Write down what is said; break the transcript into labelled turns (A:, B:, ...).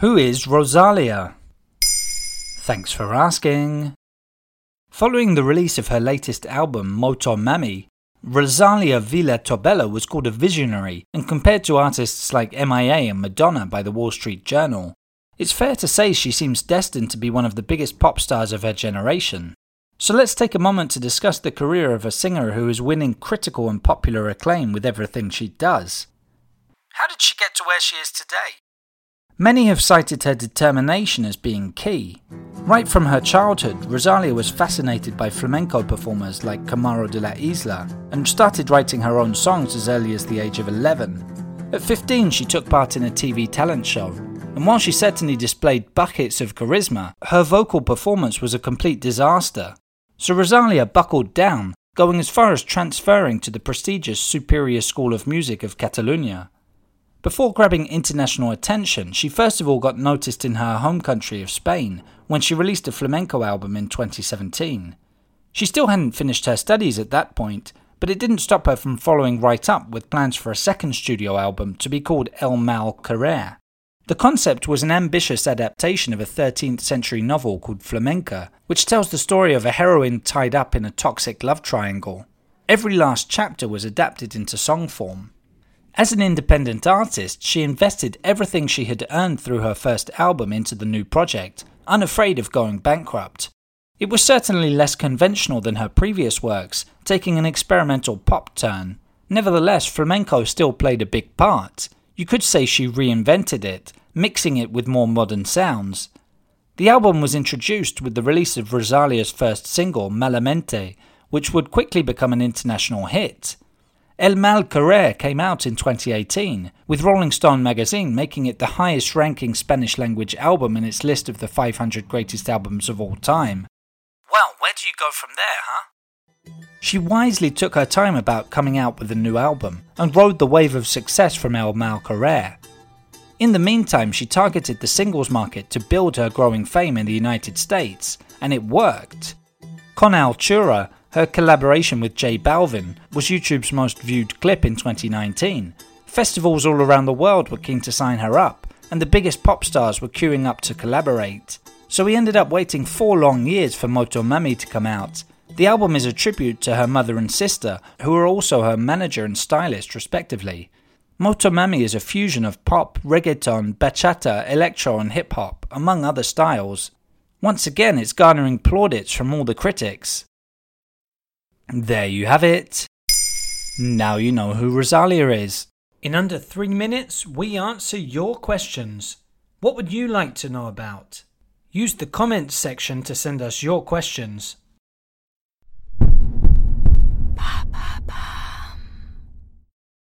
A: Who is Rosalia? Thanks for asking. Following the release of her latest album, Moto Mami, Rosalia Vila Tobella was called a visionary and compared to artists like MIA and Madonna by the Wall Street Journal. It's fair to say she seems destined to be one of the biggest pop stars of her generation. So let's take a moment to discuss the career of a singer who is winning critical and popular acclaim with everything she does. How did she get to where she is today? Many have cited her determination as being key. Right from her childhood, Rosalia was fascinated by flamenco performers like Camarón de la Isla and started writing her own songs as early as the age of 11. At 15, she took part in a TV talent show, and while she certainly displayed buckets of charisma, her vocal performance was a complete disaster. So Rosalia buckled down, going as far as transferring to the prestigious Superior School of Music of Catalonia. Before grabbing international attention, she first of all got noticed in her home country of Spain when she released a flamenco album in 2017. She still hadn't finished her studies at that point, but it didn't stop her from following right up with plans for a second studio album to be called El Mal Querer. The concept was an ambitious adaptation of a 13th century novel called Flamenca, which tells the story of a heroine tied up in a toxic love triangle. Every last chapter was adapted into song form. As an independent artist, she invested everything she had earned through her first album into the new project, unafraid of going bankrupt. It was certainly less conventional than her previous works, taking an experimental pop turn. Nevertheless, flamenco still played a big part. You could say she reinvented it, mixing it with more modern sounds. The album was introduced with the release of Rosalia's first single, Malamente, which would quickly become an international hit. El Mal Querer came out in 2018, with Rolling Stone magazine making it the highest ranking Spanish language album in its list of the 500 greatest albums of all time. Well, where do you go from there, huh? She wisely took her time about coming out with a new album and rode the wave of success from El Mal Querer. In the meantime, she targeted the singles market to build her growing fame in the United States, and it worked. Con Altura her collaboration with J Balvin was YouTube's most viewed clip in 2019. Festivals all around the world were keen to sign her up, and the biggest pop stars were queuing up to collaborate. So we ended up waiting four long years for Moto Mami to come out. The album is a tribute to her mother and sister, who are also her manager and stylist, respectively. Moto Mami is a fusion of pop, reggaeton, bachata, electro, and hip hop, among other styles. Once again, it's garnering plaudits from all the critics. There you have it. Now you know who Rosalia is. In under three minutes, we answer your questions. What would you like to know about? Use the comments section to send us your questions.